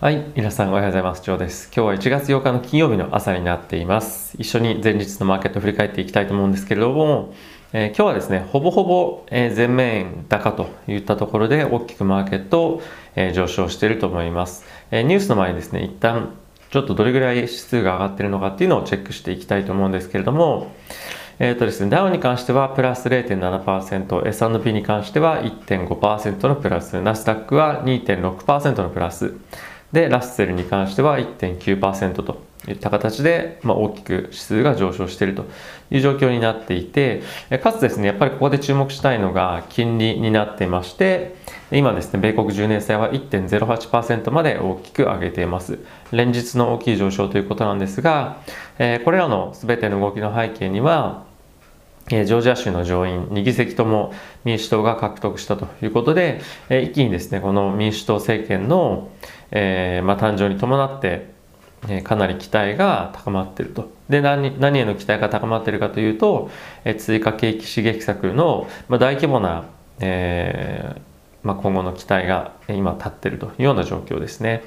はい、皆さんおはようございます。ジョーです。今日は1月8日の金曜日の朝になっています。一緒に前日のマーケットを振り返っていきたいと思うんですけれども、えー今日はですね、ほぼほぼ、え全面高といったところで大きくマーケット、え上昇していると思います。えニュースの前にですね、一旦ちょっとどれぐらい指数が上がっているのかっていうのをチェックしていきたいと思うんですけれども、えーとですね、ダウンに関してはプラス0.7%、S&P に関しては1.5%のプラス、ナスダックは2.6%のプラス、で、ラッセルに関しては1.9%といった形で、まあ、大きく指数が上昇しているという状況になっていて、かつですね、やっぱりここで注目したいのが金利になっていまして、今ですね、米国10年債は1.08%まで大きく上げています。連日の大きい上昇ということなんですが、えこれらの全ての動きの背景には、ジョージア州の上院2議席とも民主党が獲得したということで、一気にですねこの民主党政権の、えーまあ、誕生に伴って、えーかなり期待が高まっているとで何何への期待が高まっているかというと、えー追加景気刺激策の、まあ、大規模な、えーまあ、今後の期待が今立っているというような状況ですね。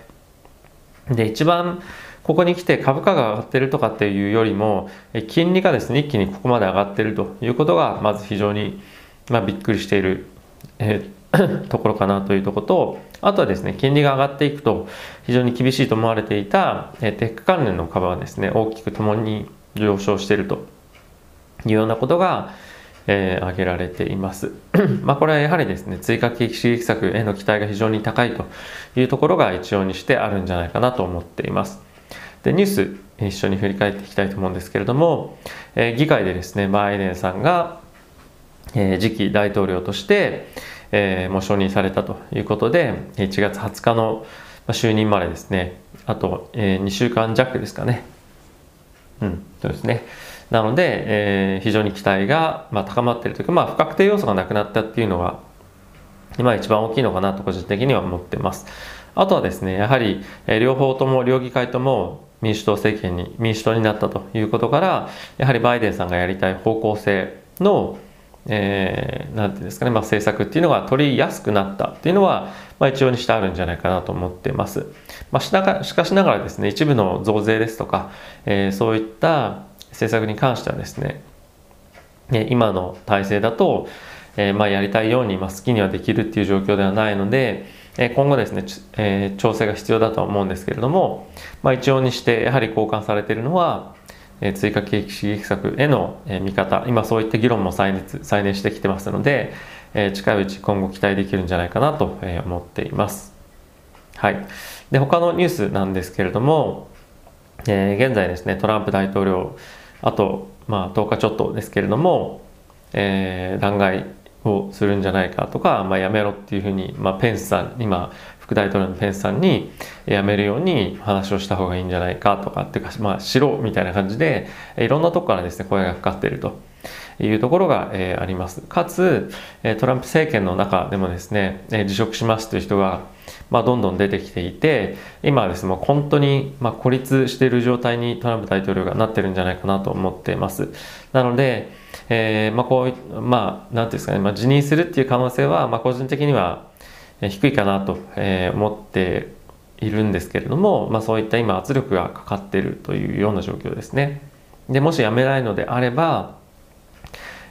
で一番ここに来て株価が上がってるとかっていうよりもえ金利がですね一気にここまで上がってるということがまず非常に、まあ、びっくりしている、えー ところかなというところとあとはですね金利が上がっていくと非常に厳しいと思われていた、えテック関連の株はですね大きくともに上昇しているというようなことが、えー挙げられています。まあこれはやはりですね追加景気刺激策への期待が非常に高いというところが一応にしてあるんじゃないかなと思っています。でニュース一緒に振り返っていきたいと思うんですけれども、えー議会でですねバイデンさんが、えー次期大統領として、えーもう承認されたということで1月20日の就任までですねあと、え2週間弱ですかねうん、そうですね。なので、えー非常に期待が、まあ、高まっているというか、まあ、不確定要素がなくなったっていうのが、今一番大きいのかなと個人的には思ってます。あとはですね、やはり、えー両方とも、両議会とも民主党政権に、民主党になったということから、やはりバイデンさんがやりたい方向性の、えーなんていうんですかね、まあ、政策っていうのが取りやすくなったっていうのは、まあ、一応にしてあるんじゃないかなと思ってます。まあ、しながしかしながらですね、一部の増税ですとか、えーそういった政策に関してはですね、ね今の体制だと、えーまあ、やりたいように、まあ、好きにはできるっていう状況ではないので、え今後ですね、えー調整が必要だとは思うんですけれども、まあ、一応にしてやはり交換されているのは、え追加景気刺激策への、え見方今そういった議論も再熱再燃してきてますので、え近いうち今後期待できるんじゃないかなとえ思っています。はい、で他のニュースなんですけれども、えー現在ですねトランプ大統領あと、まあ、10日ちょっとですけれども、えー弾劾をするんじゃないかとか、まあ、やめろっていうふうに、まあ、ペンスさん今副大統領のペンスさんにやめるように話をした方がいいんじゃないかとかっていうか、まあ、しろみたいな感じでいろんなとこからですね声がかかっていると。いうところが、えーあります。かつ、トランプ政権の中でもですね、辞職しますという人が、まあ、どんどん出てきていて、今はですね、もう本当に、まあ、孤立している状態にトランプ大統領がなってるんじゃないかなと思っています。なので、えーまあ、こうまあ、なんていうんですかね、まあ、辞任するっていう可能性は、まあ、個人的には低いかなと、思っているんですけれども、まあ、そういった今圧力がかかっているというような状況ですね。でもし辞めないのであれば、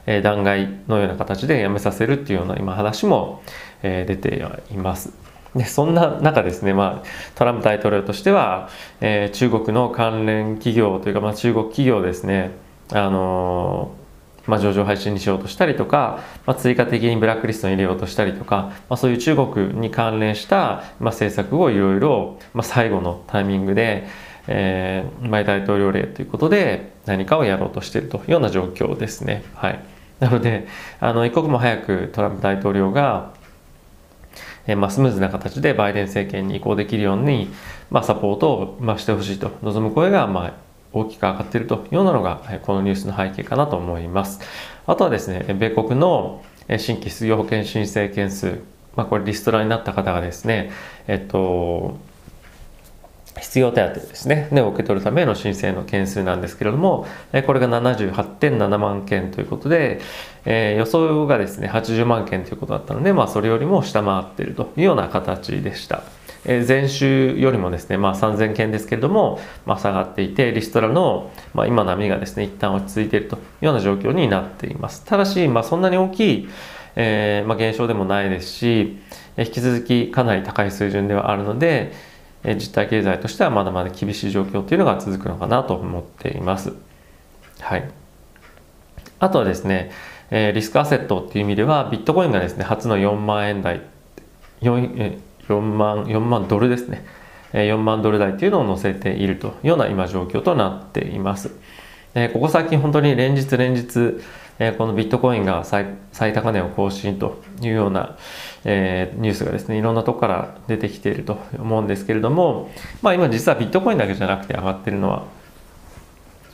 えー弾劾のような形で辞めさせるっていうような今話も、え出ています。でそんな中ですね、まあ、トランプ大統領としては、えー中国の関連企業というか、まあ、中国企業ですね、あのーまあ、上場配信にしようとしたりとか、まあ、追加的にブラックリストに入れようとしたりとか、まあ、そういう中国に関連した、まあ、政策をいろいろ、まあ、最後のタイミングで、えー、前大統領令ということで何かをやろうとしているというような状況ですね。はい、なのであの一刻も早くトランプ大統領がえーまあ、スムーズな形でバイデン政権に移行できるように、まあ、サポートを、まあ、してほしいと望む声が、まあ、大きく上がっているというようなのが、えこのニュースの背景かなと思います。あとはですね、米国の新規失業保険申請件数、まあ、これリストラになった方がですね、えっと、失業手当ですね、ね、を受け取るための申請の件数なんですけれども、えこれが78.7万件ということで、えー予想がですね、80万件ということだったので、まあ、それよりも下回っているというような形でした。前週よりもですね、まあ、3000件ですけれども、まあ、下がっていて、リストラの、まあ、今波がですね、一旦落ち着いているというような状況になっています。ただし、まあ、そんなに大きい、えーまあ、減少でもないですし、引き続きかなり高い水準ではあるので、実体経済としてはまだまだ厳しい状況というのが続くのかなと思っています。はい。あとはですね、えリスクアセットっていう意味では、ビットコインがですね、初の4万円台、4, 4万、4万ドルですね。4万ドル台っていうのを載せているというような今状況となっています。ここ最近本当に連日連日、このビットコインが最高値を更新というような、えニュースがですね、いろんなとこから出てきていると思うんですけれども、まあ今実はビットコインだけじゃなくて上がってるのは、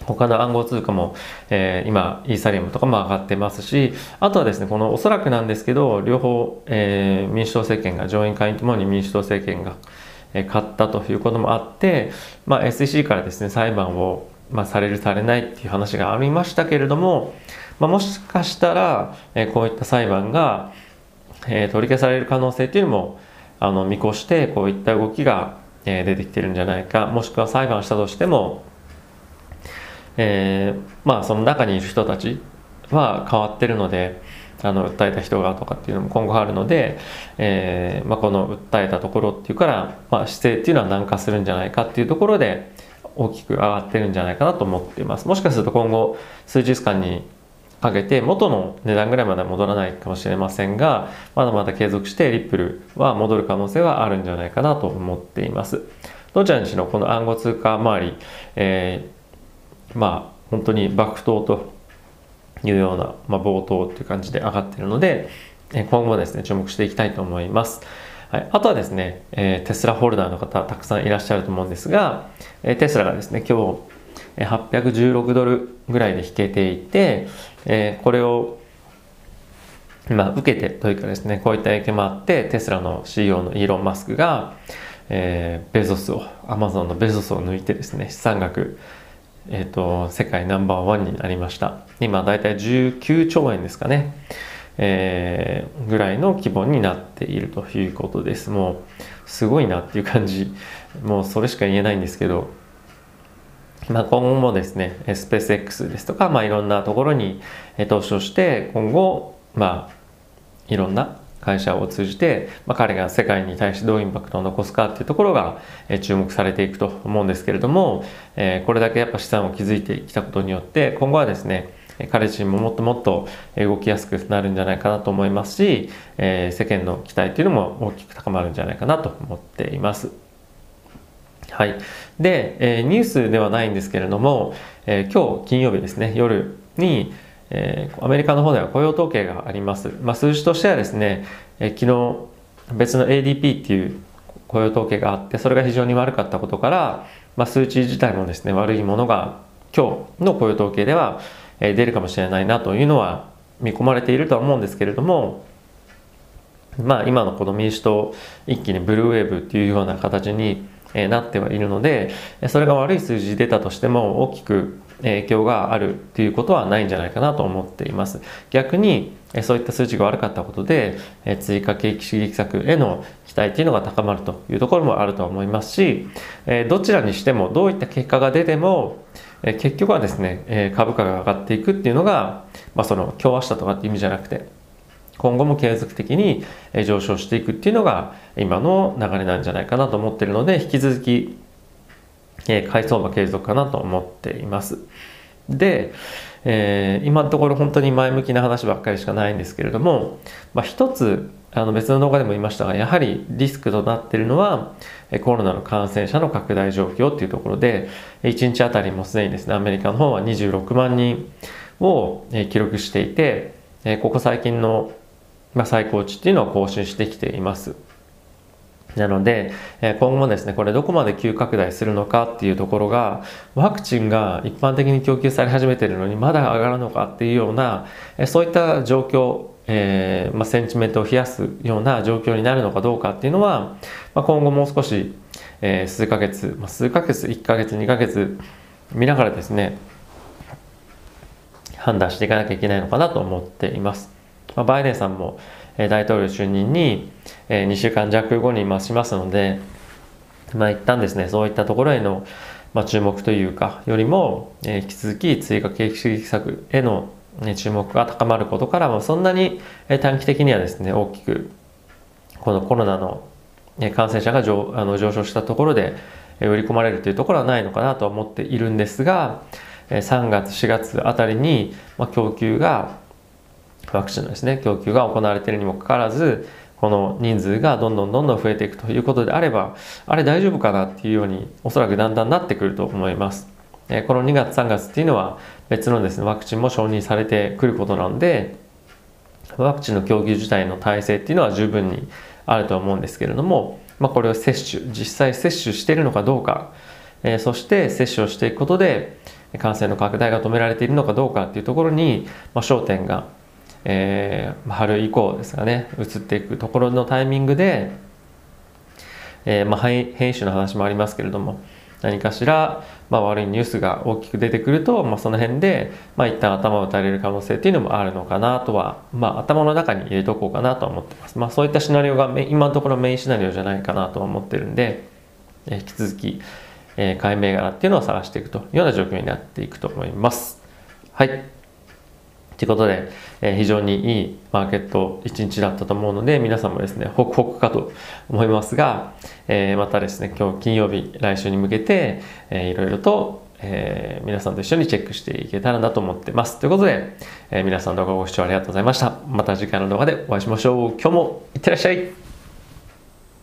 他の暗号通貨も、えー、今、イーサリアムとかも上がってますし、あとはですね、このおそらくなんですけど、両方、えー、民主党政権が、上院下院ともに民主党政権が、えー、勝ったということもあって、まあ、SEC からですね、裁判を、まあ、される、されないっていう話がありましたけれども、まあ、もしかしたら、えー、こういった裁判が、えー、取り消される可能性っていうのも、あの、見越して、こういった動きが、えー、出てきてるんじゃないか、もしくは裁判したとしても、えー、まあその中にいる人たちは変わってるのであの訴えた人がとかっていうのも今後あるので、えーまあ、この訴えたところっていうから、まあ、姿勢っていうのは軟化するんじゃないかっていうところで大きく上がってるんじゃないかなと思っています。もしかすると今後数日間にかけて元の値段ぐらいまで戻らないかもしれませんがまだまだ継続してリップルは戻る可能性はあるんじゃないかなと思っています。どちらにしろこの暗号通貨周り、えーまあ本当に爆投というような、まあ、冒頭っていう感じで上がっているので今後ですね注目していきたいと思います。はい、あとはですね、えー、テスラホルダーの方たくさんいらっしゃると思うんですが、えー、テスラがですね今日816ドルぐらいで引けていて、えー、これをまあ、受けてというかですねこういった影響もあってテスラの CEO のイーロン・マスクが、えー、ベゾスをアマゾンのベゾスを抜いてですね資産額えーと、世界ナンバーワンになりました。今大体19兆円ですかね、えー、ぐらいの規模になっているということです。もうすごいなっていう感じ。もうそれしか言えないんですけど、まあ、今後もですねスペース X ですとか、まあ、いろんなところに投資をして今後まあいろんな会社を通じて、まあ、彼が世界に対してどうインパクトを残すかっていうところが、え注目されていくと思うんですけれども、えこれだけやっぱ資産を築いてきたことによって今後はですね彼自身ももっともっと動きやすくなるんじゃないかなと思いますし、え世間の期待というのも大きく高まるんじゃないかなと思っています。はい。で、えニュースではないんですけれども、え今日金曜日ですね、夜に、えー、アメリカの方では雇用統計があります。まあ、数字としてはですね、えー、昨日別の ADP っていう雇用統計があって、それが非常に悪かったことから、まあ、数値自体もですね、悪いものが今日の雇用統計では、出るかもしれないなというのは見込まれているとは思うんですけれども、まあ今のこの民主党一気にブルーウェーブっていうような形になってはいるので、それが悪い数字出たとしても大きく影響があるっていうことはないんじゃないかなと思っています。逆にそういった数値が悪かったことで追加景気刺激策への期待っていうのが高まるというところもあると思いますしどちらにしてもどういった結果が出ても結局はですね株価が上がっていくっていうのが、まあ、その今日明日とかっていう意味じゃなくて今後も継続的に上昇していくっていうのが今の流れなんじゃないかなと思ってるので引き続きえ買い相場継続かなと思っています。で、えー、今のところ本当に前向きな話ばっかりしかないんですけれども、まあ、一つあの別の動画でも言いましたがやはりリスクとなっているのはコロナの感染者の拡大状況っていうところで1日あたりもすでにですねアメリカの方は26万人を記録していてここ最近のまあ最高値っていうのを更新してきています。なので、今後もですね、これどこまで急拡大するのかっていうところが、ワクチンが一般的に供給され始めているのにまだ上がるのかっていうような、そういった状況、えー、まあ、センチメントを冷やすような状況になるのかどうかっていうのは、まあ、今後もう少し、えー、数ヶ月、まあ、数ヶ月、1ヶ月、2ヶ月見ながらですね、判断していかなきゃいけないのかなと思っています。まあ、バイデンさんも、え大統領就任にえ2週間弱後にしますので、まあ一旦ですね、そういったところへの、まあ、注目というか、よりも、えー、引き続き追加景気刺激策への、ね、注目が高まることから、まあ、そんなに、えー、短期的にはですね、大きく、このコロナの、感染者が上あの上昇したところで、えー、売り込まれるというところはないのかなとは思っているんですが、えー、3月、4月あたりに、まあ、供給が、ワクチンのですね、供給が行われているにもかかわらず、この人数がどんどんどんどん増えていくということであれば、あれ大丈夫かなっていうように、おそらくだんだんなってくると思います。えこの2月3月っていうのは別のですね、ワクチンも承認されてくることなので、ワクチンの供給自体の体制っていうのは十分にあると思うんですけれども、まあ、これを接種、実際接種しているのかどうか、えそして接種をしていくことで感染の拡大が止められているのかどうかっていうところに、まあ、焦点がえー、春以降ですかね移っていくところのタイミングで、えーまあ、変異種の話もありますけれども何かしら、まあ、悪いニュースが大きく出てくると、まあ、その辺で、まあ、一旦頭を打たれる可能性っていうのもあるのかなとは、まあ、頭の中に入れとこうかなと思ってます、まあ、そういったシナリオが今のところメインシナリオじゃないかなと思ってるんで、えー、引き続き、えー、買い銘柄っていうのを探していくというような状況になっていくと思います。はい。ということで、えー、非常にいいマーケット一日だったと思うので、皆さんもですね、ホクホクかと思いますが、えー、またですね、今日金曜日、来週に向けて、えー、いろいろと、えー、皆さんと一緒にチェックしていけたらなと思ってます。ということで、え、皆さん動画ご視聴ありがとうございました。また次回の動画でお会いしましょう。今日もいってらっしゃい